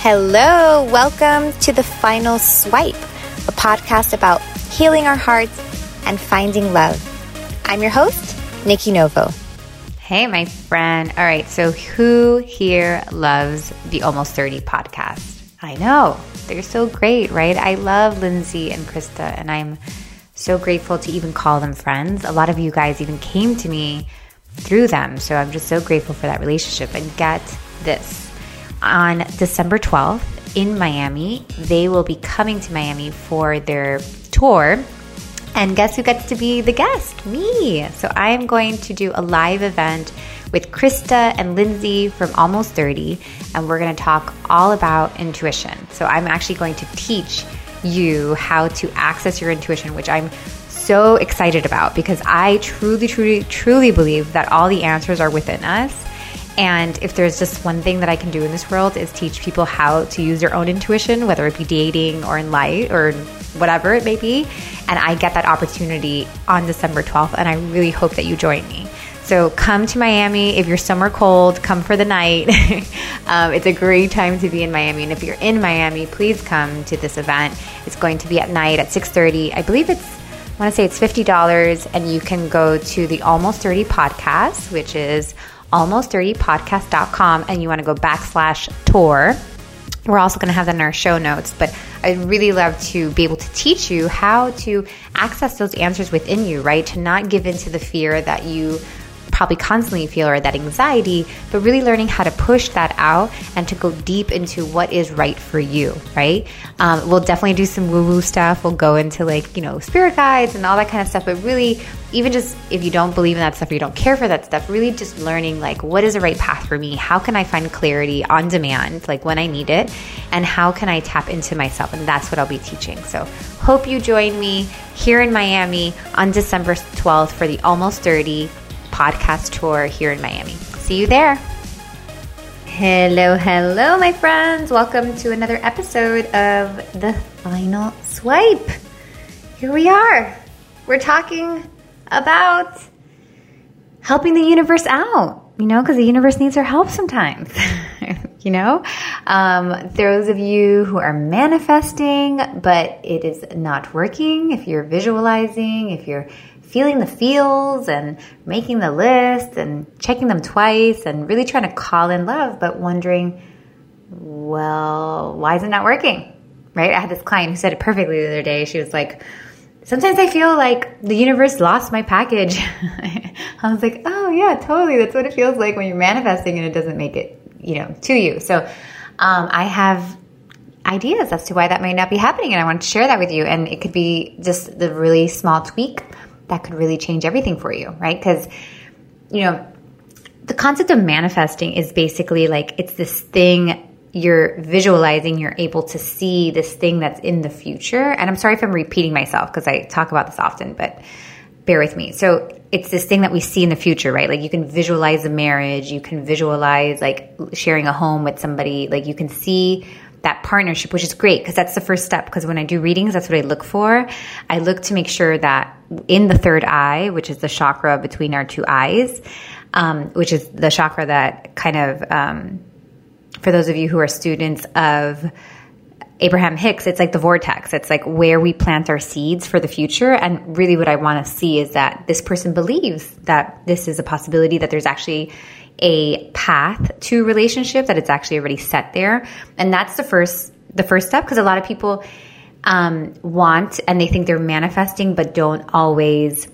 Hello, welcome to the final swipe, a podcast about healing our hearts and finding love. I'm your host, Nikki Novo. Hey, my friend. All right, so who here loves the Almost 30 podcast? I know, they're so great, right? I love Lindsey and Krista, and I'm so grateful to even call them friends. A lot of you guys even came to me through them, so I'm just so grateful for that relationship. And get this on December 12th in Miami. They will be coming to Miami for their tour. And guess who gets to be the guest? Me. So I am going to do a live event with Krista and Lindsey from Almost 30, and we're going to talk all about intuition. So I'm actually going to teach you how to access your intuition, which I'm so excited about because I truly, truly, truly believe that all the answers are within us and if there's just one thing that I can do in this world is teach people how to use their own intuition, whether it be dating or in life or whatever it may be. And I get that opportunity on December 12th. And I really hope that you join me. So come to Miami. If you're summer cold, come for the night. um, it's a great time to be in Miami. And if you're in Miami, please come to this event. It's going to be at night at 6.30. I believe it's I want to say it's $50 and you can go to the Almost 30 podcast, which is almost30podcast.com and you want to go backslash tour. We're also going to have that in our show notes, but I'd really love to be able to teach you how to access those answers within you, right? To not give into the fear that you probably constantly feel or that anxiety, but really learning how to push that out and to go deep into what is right for you, right? Um, we'll definitely do some woo woo stuff. We'll go into like, you know, spirit guides and all that kind of stuff, but really, even just if you don't believe in that stuff or you don't care for that stuff, really just learning like, what is the right path for me? How can I find clarity on demand, like when I need it? And how can I tap into myself? And that's what I'll be teaching. So, hope you join me here in Miami on December 12th for the Almost 30 podcast tour here in Miami. See you there. Hello, hello, my friends. Welcome to another episode of The Final Swipe. Here we are. We're talking about helping the universe out, you know, because the universe needs our help sometimes. you know, um, those of you who are manifesting, but it is not working, if you're visualizing, if you're feeling the feels and making the list and checking them twice and really trying to call in love, but wondering, well, why is it not working? Right? I had this client who said it perfectly the other day. She was like, Sometimes I feel like the universe lost my package. I was like, oh, yeah, totally. That's what it feels like when you're manifesting and it doesn't make it, you know, to you. So um, I have ideas as to why that might not be happening, and I want to share that with you. And it could be just the really small tweak that could really change everything for you, right? Because, you know, the concept of manifesting is basically like it's this thing you're visualizing, you're able to see this thing that's in the future. And I'm sorry if I'm repeating myself because I talk about this often, but bear with me. So it's this thing that we see in the future, right? Like you can visualize a marriage, you can visualize like sharing a home with somebody, like you can see that partnership, which is great because that's the first step. Because when I do readings, that's what I look for. I look to make sure that in the third eye, which is the chakra between our two eyes, um, which is the chakra that kind of, um, for those of you who are students of Abraham Hicks, it's like the vortex. It's like where we plant our seeds for the future. And really, what I want to see is that this person believes that this is a possibility, that there's actually a path to relationship that it's actually already set there. And that's the first the first step because a lot of people um, want and they think they're manifesting but don't always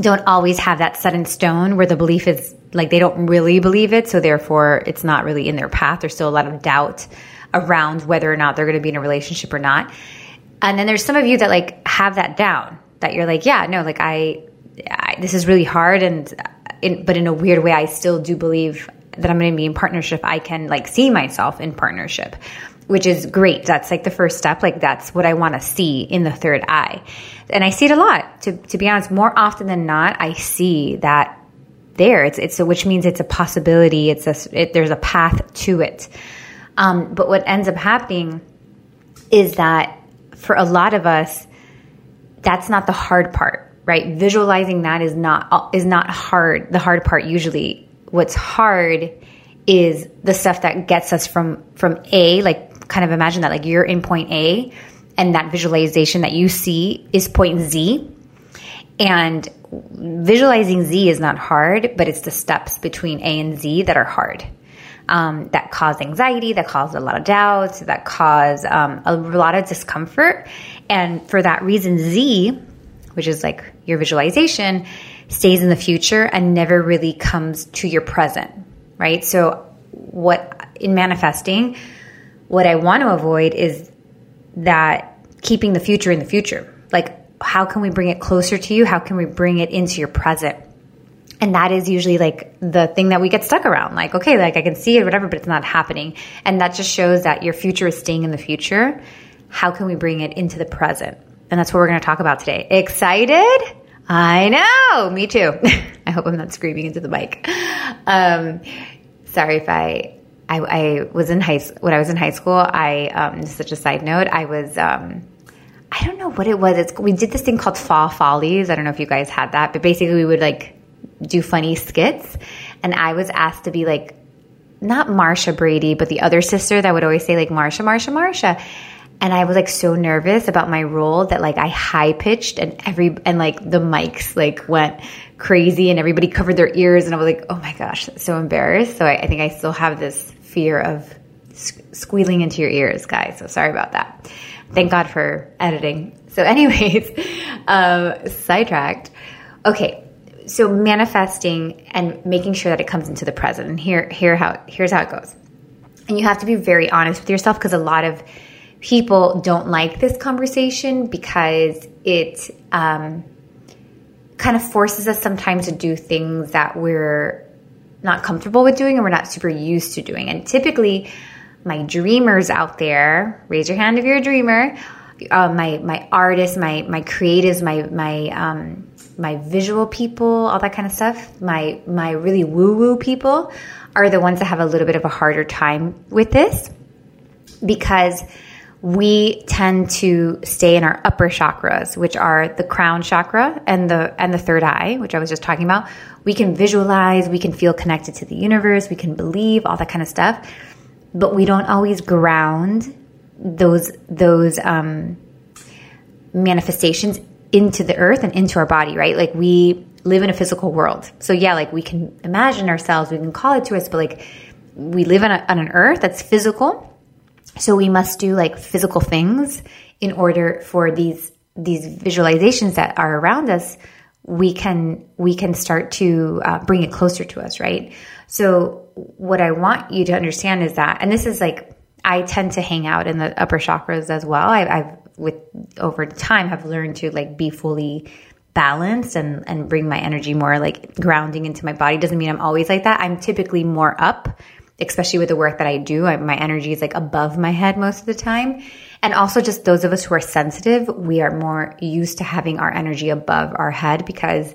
don't always have that set in stone where the belief is like they don't really believe it. So therefore it's not really in their path. There's still a lot of doubt around whether or not they're going to be in a relationship or not. And then there's some of you that like have that down that you're like yeah no like I, I this is really hard and in, but in a weird way, I still do believe that I'm going to be in partnership. I can like see myself in partnership, which is great. That's like the first step. Like that's what I want to see in the third eye. And I see it a lot. To, to be honest, more often than not, I see that there. It's, it's, which means it's a possibility. It's a, it, there's a path to it. Um, but what ends up happening is that for a lot of us, that's not the hard part right? Visualizing that is not is not hard. The hard part usually what's hard is the stuff that gets us from from A, like kind of imagine that like you're in point A and that visualization that you see is point Z. And visualizing Z is not hard, but it's the steps between A and Z that are hard. Um, that cause anxiety, that cause a lot of doubts, that cause um, a lot of discomfort. And for that reason, Z, which is like your visualization, stays in the future and never really comes to your present, right? So, what in manifesting, what I want to avoid is that keeping the future in the future. Like, how can we bring it closer to you? How can we bring it into your present? And that is usually like the thing that we get stuck around. Like, okay, like I can see it, whatever, but it's not happening. And that just shows that your future is staying in the future. How can we bring it into the present? And that's what we're going to talk about today. Excited? I know, me too. I hope I'm not screaming into the mic. Um, sorry if I, I, I was in high when I was in high school. I um, such a side note. I was um, I don't know what it was. It's, we did this thing called Fall Follies. I don't know if you guys had that, but basically we would like do funny skits. And I was asked to be like, not Marcia Brady, but the other sister that would always say like Marcia, Marcia, Marcia. And I was like so nervous about my role that like I high pitched and every, and like the mics like went crazy and everybody covered their ears. And I was like, oh my gosh, so embarrassed. So I, I think I still have this fear of squealing into your ears, guys. So sorry about that. Thank God for editing. So, anyways, um, sidetracked. Okay, so manifesting and making sure that it comes into the present. And here, here how here's how it goes. And you have to be very honest with yourself because a lot of people don't like this conversation because it um, kind of forces us sometimes to do things that we're not comfortable with doing and we're not super used to doing. And typically, my dreamers out there, raise your hand if you're a dreamer. Uh, my my artists, my my creatives, my my um, my visual people, all that kind of stuff. My my really woo woo people are the ones that have a little bit of a harder time with this because we tend to stay in our upper chakras, which are the crown chakra and the and the third eye, which I was just talking about. We can visualize, we can feel connected to the universe, we can believe all that kind of stuff but we don't always ground those those um, manifestations into the earth and into our body, right? Like we live in a physical world. So yeah, like we can imagine ourselves, we can call it to us, but like we live on, a, on an earth that's physical. So we must do like physical things in order for these these visualizations that are around us. We can we can start to uh, bring it closer to us, right? So what I want you to understand is that, and this is like, I tend to hang out in the upper chakras as well. I, have with over time have learned to like be fully balanced and and bring my energy more like grounding into my body. Doesn't mean I'm always like that. I'm typically more up, especially with the work that I do. I, my energy is like above my head most of the time. And also just those of us who are sensitive, we are more used to having our energy above our head because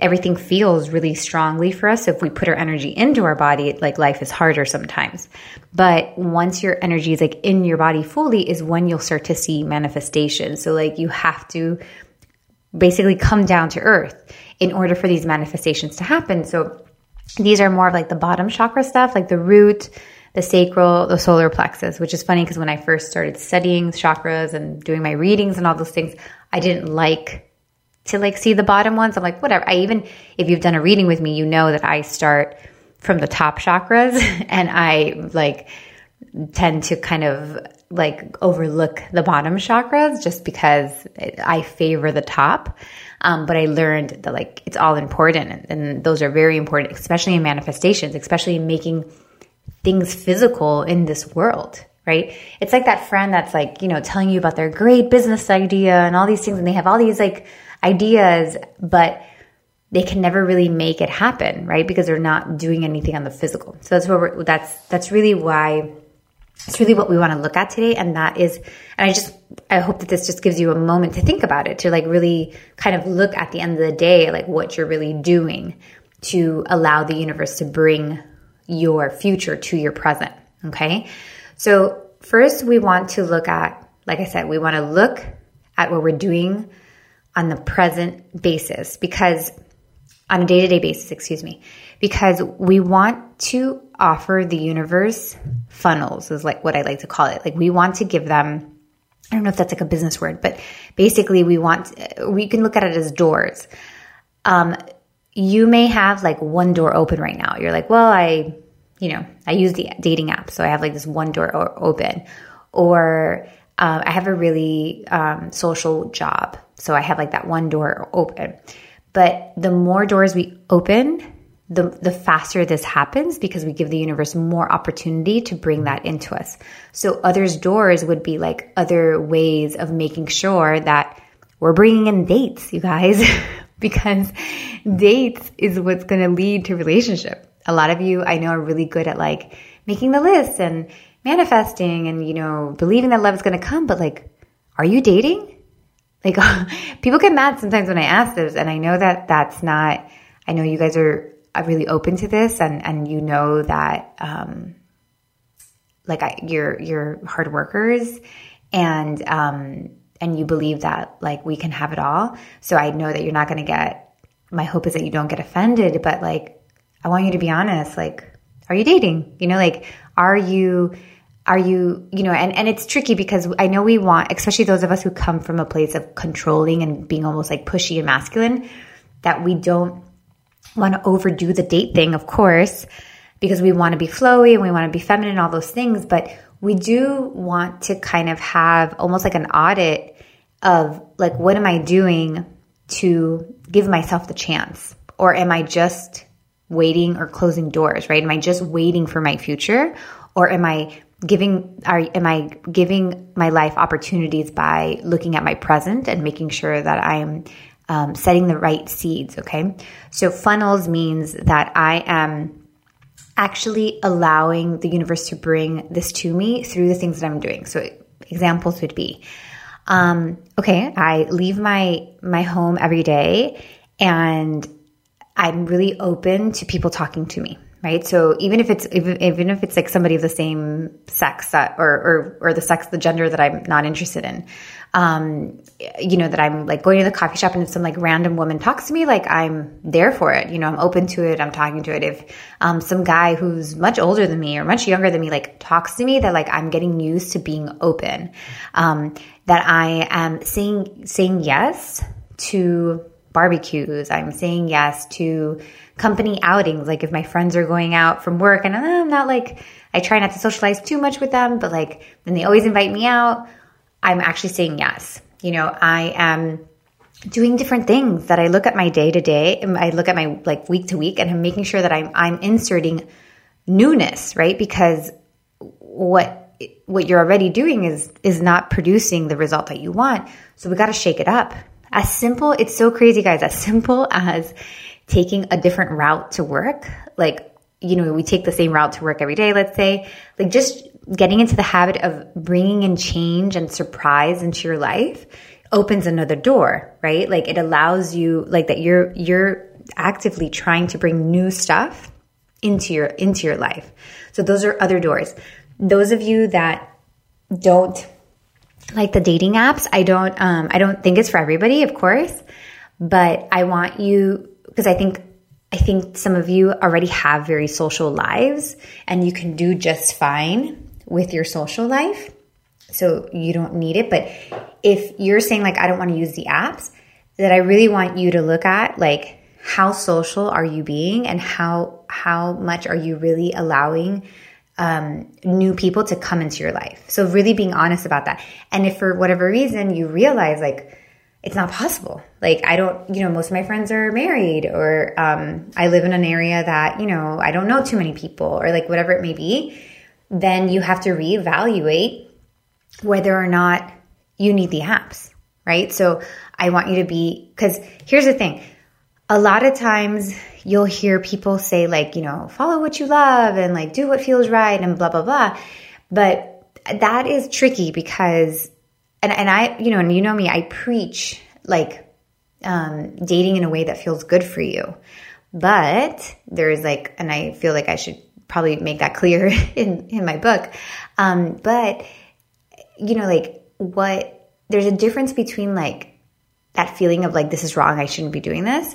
everything feels really strongly for us. So if we put our energy into our body, like life is harder sometimes. But once your energy is like in your body fully is when you'll start to see manifestation. So like you have to basically come down to earth in order for these manifestations to happen. So these are more of like the bottom chakra stuff, like the root, the sacral, the solar plexus, which is funny because when I first started studying chakras and doing my readings and all those things, I didn't like to like see the bottom ones. I'm like, whatever. I even, if you've done a reading with me, you know that I start from the top chakras and I like tend to kind of like overlook the bottom chakras just because I favor the top. Um, but I learned that like it's all important and, and those are very important, especially in manifestations, especially in making things physical in this world right? It's like that friend that's like, you know, telling you about their great business idea and all these things, and they have all these like ideas, but they can never really make it happen, right? Because they're not doing anything on the physical. So that's what we're, that's that's really why it's really what we want to look at today, and that is, and I just I hope that this just gives you a moment to think about it, to like really kind of look at the end of the day, like what you're really doing to allow the universe to bring your future to your present. Okay, so first we want to look at, like I said, we want to look at what we're doing on the present basis because on a day to day basis, excuse me, because we want to offer the universe funnels, is like what I like to call it. Like we want to give them, I don't know if that's like a business word, but basically we want, we can look at it as doors. Um, you may have like one door open right now. You're like, well, I, you know, I use the dating app, so I have like this one door open, or um, I have a really um, social job, so I have like that one door open. But the more doors we open, the, the faster this happens because we give the universe more opportunity to bring that into us. So others' doors would be like other ways of making sure that we're bringing in dates, you guys, because dates is what's going to lead to relationship. A lot of you I know are really good at like making the list and manifesting and, you know, believing that love is going to come, but like, are you dating? Like, people get mad sometimes when I ask this, and I know that that's not, I know you guys are really open to this and, and you know that, um, like I, you're, you're hard workers and, um, and you believe that like we can have it all. So I know that you're not going to get, my hope is that you don't get offended, but like, I want you to be honest. Like, are you dating? You know, like, are you, are you, you know, and, and it's tricky because I know we want, especially those of us who come from a place of controlling and being almost like pushy and masculine, that we don't want to overdo the date thing, of course, because we want to be flowy and we want to be feminine, all those things. But we do want to kind of have almost like an audit of like, what am I doing to give myself the chance? Or am I just waiting or closing doors, right? Am I just waiting for my future? Or am I giving are am I giving my life opportunities by looking at my present and making sure that I'm um, setting the right seeds? Okay, so funnels means that I am actually allowing the universe to bring this to me through the things that I'm doing. So examples would be, um, okay, I leave my my home every day and I'm really open to people talking to me right? So even if it's even, if it's like somebody of the same sex that, or, or or the sex, the gender that I'm not interested in, um, you know, that I'm like going to the coffee shop and if some like random woman talks to me, like I'm there for it. You know, I'm open to it. I'm talking to it. If um, some guy who's much older than me or much younger than me like talks to me, that like I'm getting used to being open. Um, that I am saying saying yes to barbecues. I'm saying yes to company outings. Like if my friends are going out from work and oh, I'm not like, I try not to socialize too much with them, but like then they always invite me out. I'm actually saying yes. You know, I am doing different things that I look at my day to day. Um, I look at my like week to week and I'm making sure that I'm, I'm inserting newness, right? Because what what you're already doing is is not producing the result that you want. So we got to shake it up. As simple, it's so crazy guys, as simple as taking a different route to work, like, you know, we take the same route to work every day, let's say, like just getting into the habit of bringing in change and surprise into your life opens another door, right? Like it allows you like that you're you're actively trying to bring new stuff into your into your life. So those are other doors. Those of you that don't like the dating apps, I don't um I don't think it's for everybody, of course, but I want you because I think I think some of you already have very social lives and you can do just fine with your social life. So you don't need it. But if you're saying, like, I don't want to use the apps, that I really want you to look at, like, how social are you being and how how much are you really allowing um, new people to come into your life so really being honest about that and if for whatever reason you realize like it's not possible. Like I don't, you know, most of my friends are married or um, I live in an area that, you know, I don't know too many people or like whatever it may be, then you have to reevaluate whether or not you need the apps, right? So I want you to be, because here's the thing. A lot of times you'll hear people say like, you know, follow what you love and like do what feels right and blah, blah, blah. But that is tricky because and and I, you know, and you know me, I preach like um, dating in a way that feels good for you. But there's like, and I feel like I should probably make that clear in in my book. Um, but you know, like what there's a difference between like that feeling of like this is wrong, I shouldn't be doing this,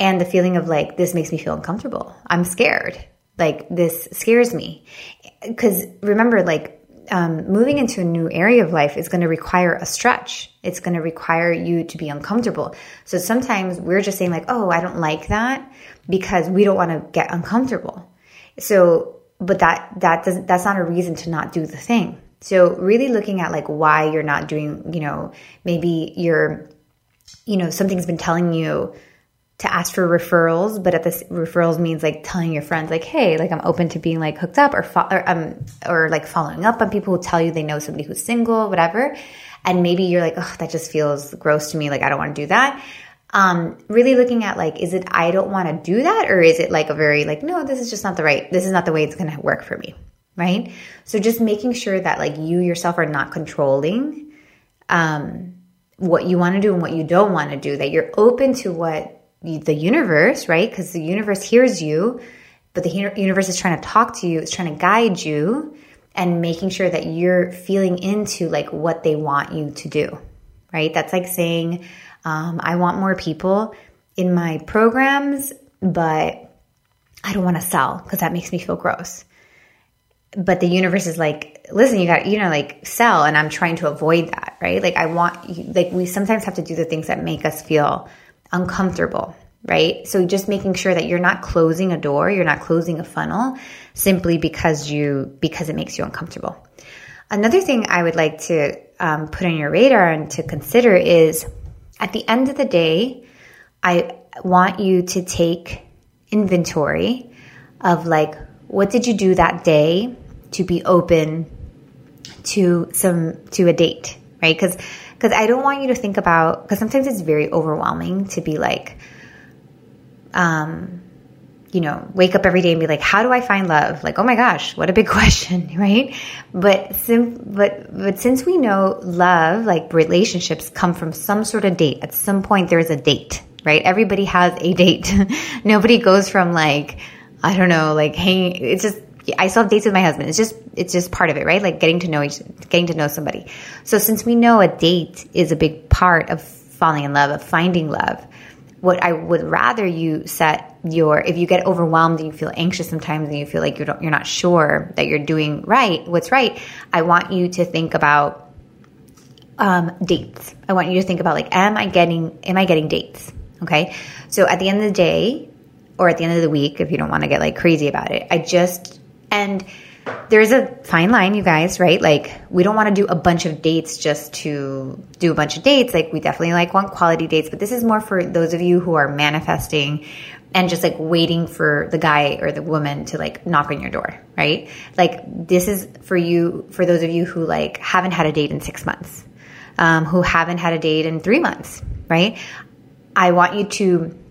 and the feeling of like, this makes me feel uncomfortable. I'm scared. Like, this scares me. Because remember, like, um, moving into a new area of life is going to require a stretch. It's going to require you to be uncomfortable. So sometimes we're just saying, like, oh, I don't like that because we don't want to get uncomfortable. So, but that, that doesn't, that's not a reason to not do the thing. So really looking at like why you're not doing, you know, maybe you're, you know, something's been telling you to ask for referrals, but at this referrals means like telling your friends like, hey, like I'm open to being like hooked up or, fo- or um or like following up on people who tell you they know somebody who's single, whatever. And maybe you're like, oh, that just feels gross to me. Like I don't want to do that. Um, really looking at like, is it I don't want to do that, or is it like a very like, no, this is just not the right. This is not the way it's going to work for me, right? So just making sure that like you yourself are not controlling um, what you want to do and what you don't want to do. That you're open to what the universe, right? Because the universe hears you, but the universe is trying to talk to you, it's trying to guide you and making sure that you're feeling into like what they want you to do, right? That's like saying, um, I want more people in my programs, but I don't want to sell because that makes me feel gross. But the universe is like, listen, you got, you know, like sell, and I'm trying to avoid that, right? Like, I want, like, we sometimes have to do the things that make us feel uncomfortable, right? So just making sure that you're not closing a door, you're not closing a funnel simply because you because it makes you uncomfortable. Another thing I would like to um, put on your radar and to consider is at the end of the day, I want you to take inventory of like what did you do that day to be open to some to a date, right? Because because I don't want you to think about because sometimes it's very overwhelming to be like, um, you know, wake up every day and be like, how do I find love? Like, oh my gosh, what a big question, right? But sim- but but since we know love, like relationships, come from some sort of date. At some point, there's a date, right? Everybody has a date. Nobody goes from like I don't know, like hanging. It's just I still have dates with my husband. It's just it's just part of it, right? Like getting to know each, getting to know somebody. So since we know a date is a big part of falling in love, of finding love, what I would rather you set your if you get overwhelmed and you feel anxious sometimes and you feel like you're you're not sure that you're doing right, what's right. I want you to think about um, dates. I want you to think about like, am I getting am I getting dates? Okay, so at the end of the day, or at the end of the week, if you don't want to get like crazy about it, I just and there's a fine line, you guys, right? Like, we don't want to do a bunch of dates just to do a bunch of dates. Like, we definitely like want quality dates, but this is more for those of you who are manifesting and just like waiting for the guy or the woman to like knock on your door, right? Like, this is for you, for those of you who like haven't had a date in six months, um, who haven't had a date in three months, right? I want you to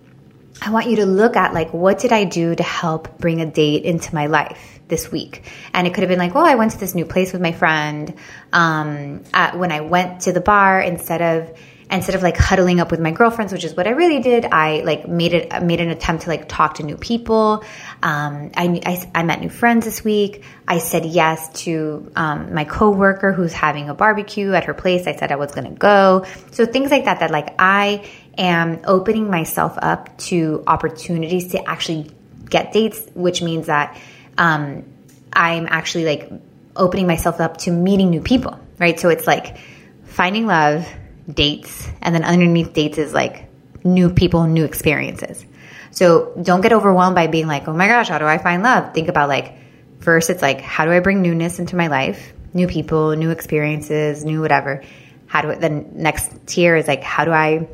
I want you to look at like what did I do to help bring a date into my life? this week. And it could have been like, well, I went to this new place with my friend. Um, when I went to the bar, instead of instead of like huddling up with my girlfriends, which is what I really did, I like made it made an attempt to like talk to new people. Um, I, I, I met new friends this week. I said yes to um, my coworker who's having a barbecue at her place. I said I was going to go. So things like that. That like I am opening myself up to opportunities to actually get dates, which means that um, I'm actually like opening myself up to meeting new people, right? So it's like finding love, dates, and then underneath dates is like new people, new experiences. So don't get overwhelmed by being like, oh my gosh, how do I find love? Think about like, first, it's like, how do I bring newness into my life? New people, new experiences, new whatever. How do it, then next tier is like, how do I,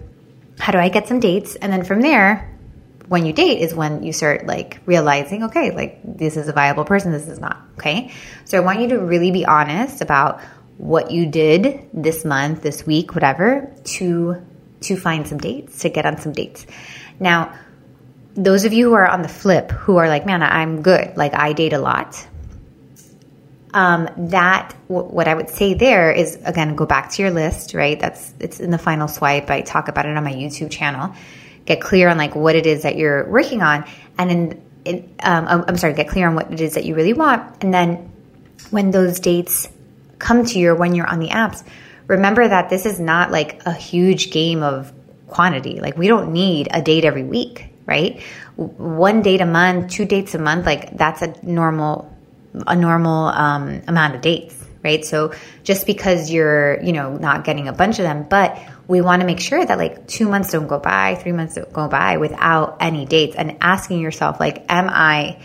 how do I get some dates? And then from there, when you date is when you start like realizing, okay, like this is a viable person, this is not. Okay. So I want you to really be honest about what you did this month, this week, whatever, to to find some dates, to get on some dates. Now, those of you who are on the flip, who are like, man, I'm good, like I date a lot. Um, that what I would say there is again, go back to your list, right? That's it's in the final swipe. I talk about it on my YouTube channel get clear on like what it is that you're working on, and then um, I'm sorry, get clear on what it is that you really want, and then when those dates come to you when you're on the apps, remember that this is not like a huge game of quantity. Like we don't need a date every week, right? One date a month, two dates a month, like that's a normal, a normal um, amount of dates, right? So just because you're, you know, not getting a bunch of them, but we want to make sure that like two months don't go by, three months don't go by without any dates and asking yourself, like, am I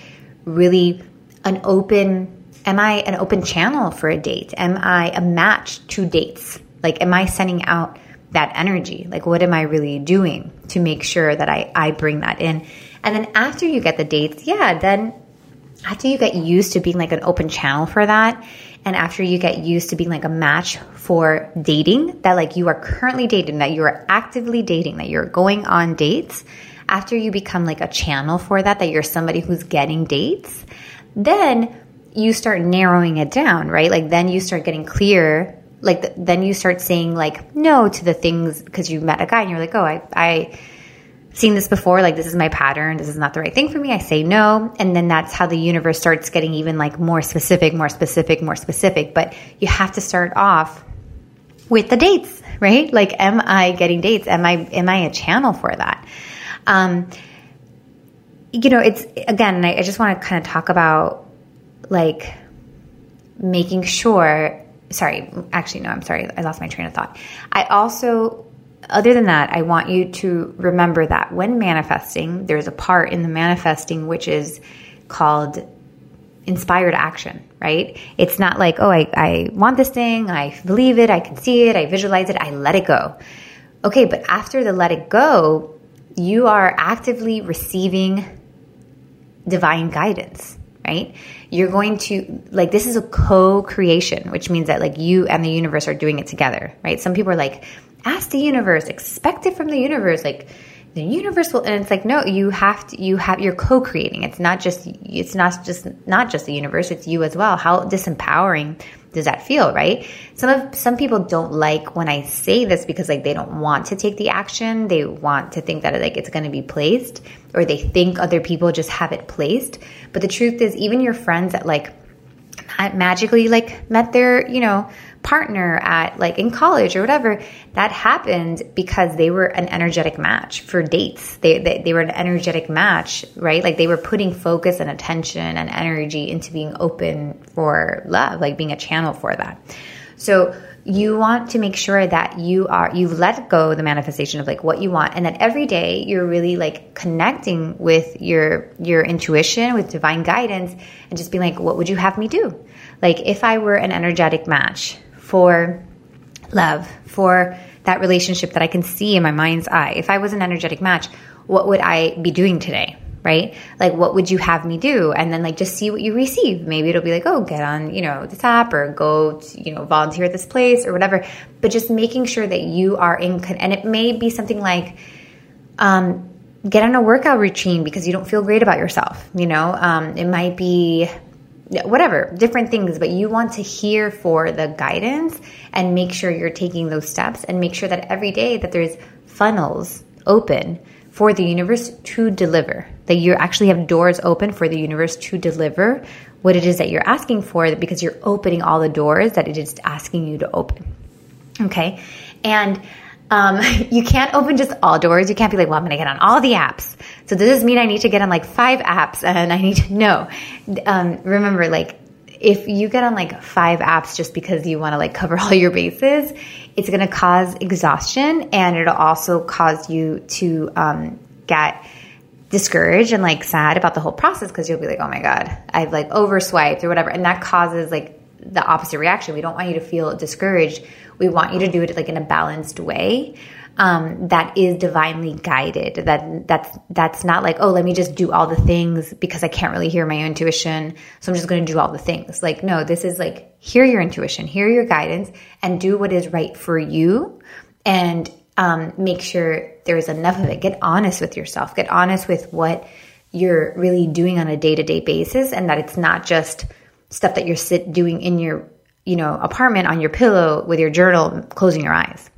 really an open, am I an open channel for a date? Am I a match to dates? Like, am I sending out that energy? Like, what am I really doing to make sure that I, I bring that in? And then after you get the dates, yeah, then after you get used to being like an open channel for that, and after you get used to being like a match for dating, that like you are currently dating, that you are actively dating, that you're going on dates, after you become like a channel for that, that you're somebody who's getting dates, then you start narrowing it down, right? Like then you start getting clear. Like the, then you start saying like no to the things because you met a guy and you're like, oh, I, I seen this before. Like this is my pattern. This is not the right thing for me. I say no. And then that's how the universe starts getting even like more specific, more specific, more specific. But you have to start off with the dates, right? Like, am I getting dates? Am I, am I a channel for that? Um, you know, it's again, I, I just want to kind of talk about like making sure. Sorry, actually, no, I'm sorry. I lost my train of thought. I also other than that, I want you to remember that when manifesting, there's a part in the manifesting which is called inspired action, right? It's not like, oh, I, I want this thing, I believe it, I can see it, I visualize it, I let it go. Okay, but after the let it go, you are actively receiving divine guidance, right? You're going to, like, this is a co creation, which means that, like, you and the universe are doing it together, right? Some people are like, ask the universe, expect it from the universe. Like the universe will, and it's like, no, you have to, you have, you're co-creating. It's not just, it's not just, not just the universe, it's you as well. How disempowering does that feel, right? Some of, some people don't like when I say this because like they don't want to take the action. They want to think that like it's going to be placed or they think other people just have it placed. But the truth is even your friends that like magically like met their, you know, partner at like in college or whatever, that happened because they were an energetic match for dates. They, they, they were an energetic match, right? Like they were putting focus and attention and energy into being open for love, like being a channel for that. So you want to make sure that you are you've let go the manifestation of like what you want and that every day you're really like connecting with your your intuition with divine guidance and just being like what would you have me do like if i were an energetic match for love, for that relationship that I can see in my mind's eye. If I was an energetic match, what would I be doing today? Right? Like, what would you have me do? And then, like, just see what you receive. Maybe it'll be like, oh, get on, you know, this app or go, to, you know, volunteer at this place or whatever. But just making sure that you are in, con- and it may be something like, um, get on a workout routine because you don't feel great about yourself. You know, um, it might be whatever, different things, but you want to hear for the guidance and make sure you're taking those steps and make sure that every day that there's funnels open for the universe to deliver. That you actually have doors open for the universe to deliver what it is that you're asking for because you're opening all the doors that it is asking you to open. Okay? And um, you can't open just all doors. You can't be like, well, I'm going to get on all the apps. So does this mean I need to get on like five apps and I need to know? Um, remember, like, if you get on like five apps just because you want to like cover all your bases, it's going to cause exhaustion and it'll also cause you to um, get discouraged and like sad about the whole process because you'll be like, oh my God, I've like overswiped or whatever. And that causes like the opposite reaction. We don't want you to feel discouraged. We want you to do it like in a balanced way. Um, that is divinely guided. That that's that's not like oh let me just do all the things because I can't really hear my intuition, so I'm just going to do all the things. Like no, this is like hear your intuition, hear your guidance, and do what is right for you, and um, make sure there's enough of it. Get honest with yourself. Get honest with what you're really doing on a day to day basis, and that it's not just stuff that you're sit doing in your you know apartment on your pillow with your journal closing your eyes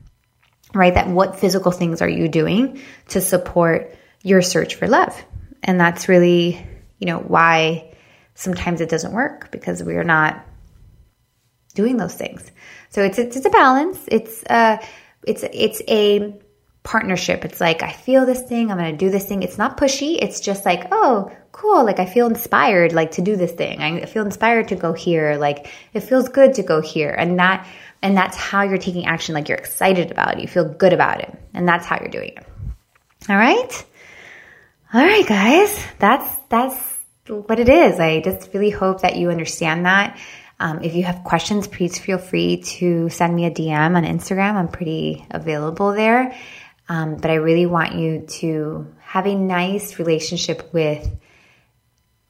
right that what physical things are you doing to support your search for love and that's really you know why sometimes it doesn't work because we are not doing those things so it's it's, it's a balance it's uh it's it's a partnership. It's like, I feel this thing, I'm going to do this thing. It's not pushy. It's just like, oh, cool. Like, I feel inspired, like, to do this thing. I feel inspired to go here. Like, it feels good to go here. And that, and that's how you're taking action. Like, you're excited about it. You feel good about it. And that's how you're doing it. All right. All right, guys. That's, that's what it is. I just really hope that you understand that. Um, if you have questions, please feel free to send me a DM on Instagram. I'm pretty available there. Um, but I really want you to have a nice relationship with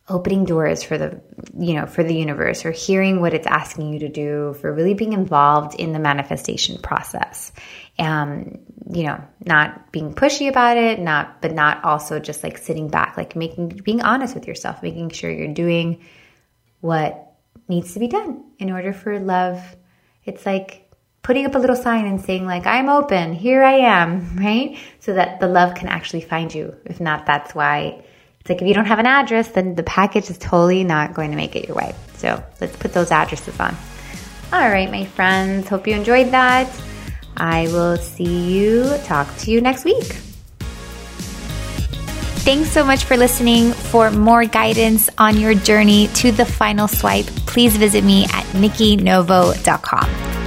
opening doors for the you know for the universe or hearing what it's asking you to do for really being involved in the manifestation process. Um you know not being pushy about it not but not also just like sitting back like making being honest with yourself making sure you're doing what needs to be done in order for love. It's like putting up a little sign and saying like i'm open. Here i am right? So that the love can actually find you. If not that's why it's like if you don't have an address then the package is totally not going to make it your way so let's put those addresses on all right my friends hope you enjoyed that i will see you talk to you next week Thanks so much for listening. For more guidance on your journey to the final swipe, please visit me at nikkinovo.com.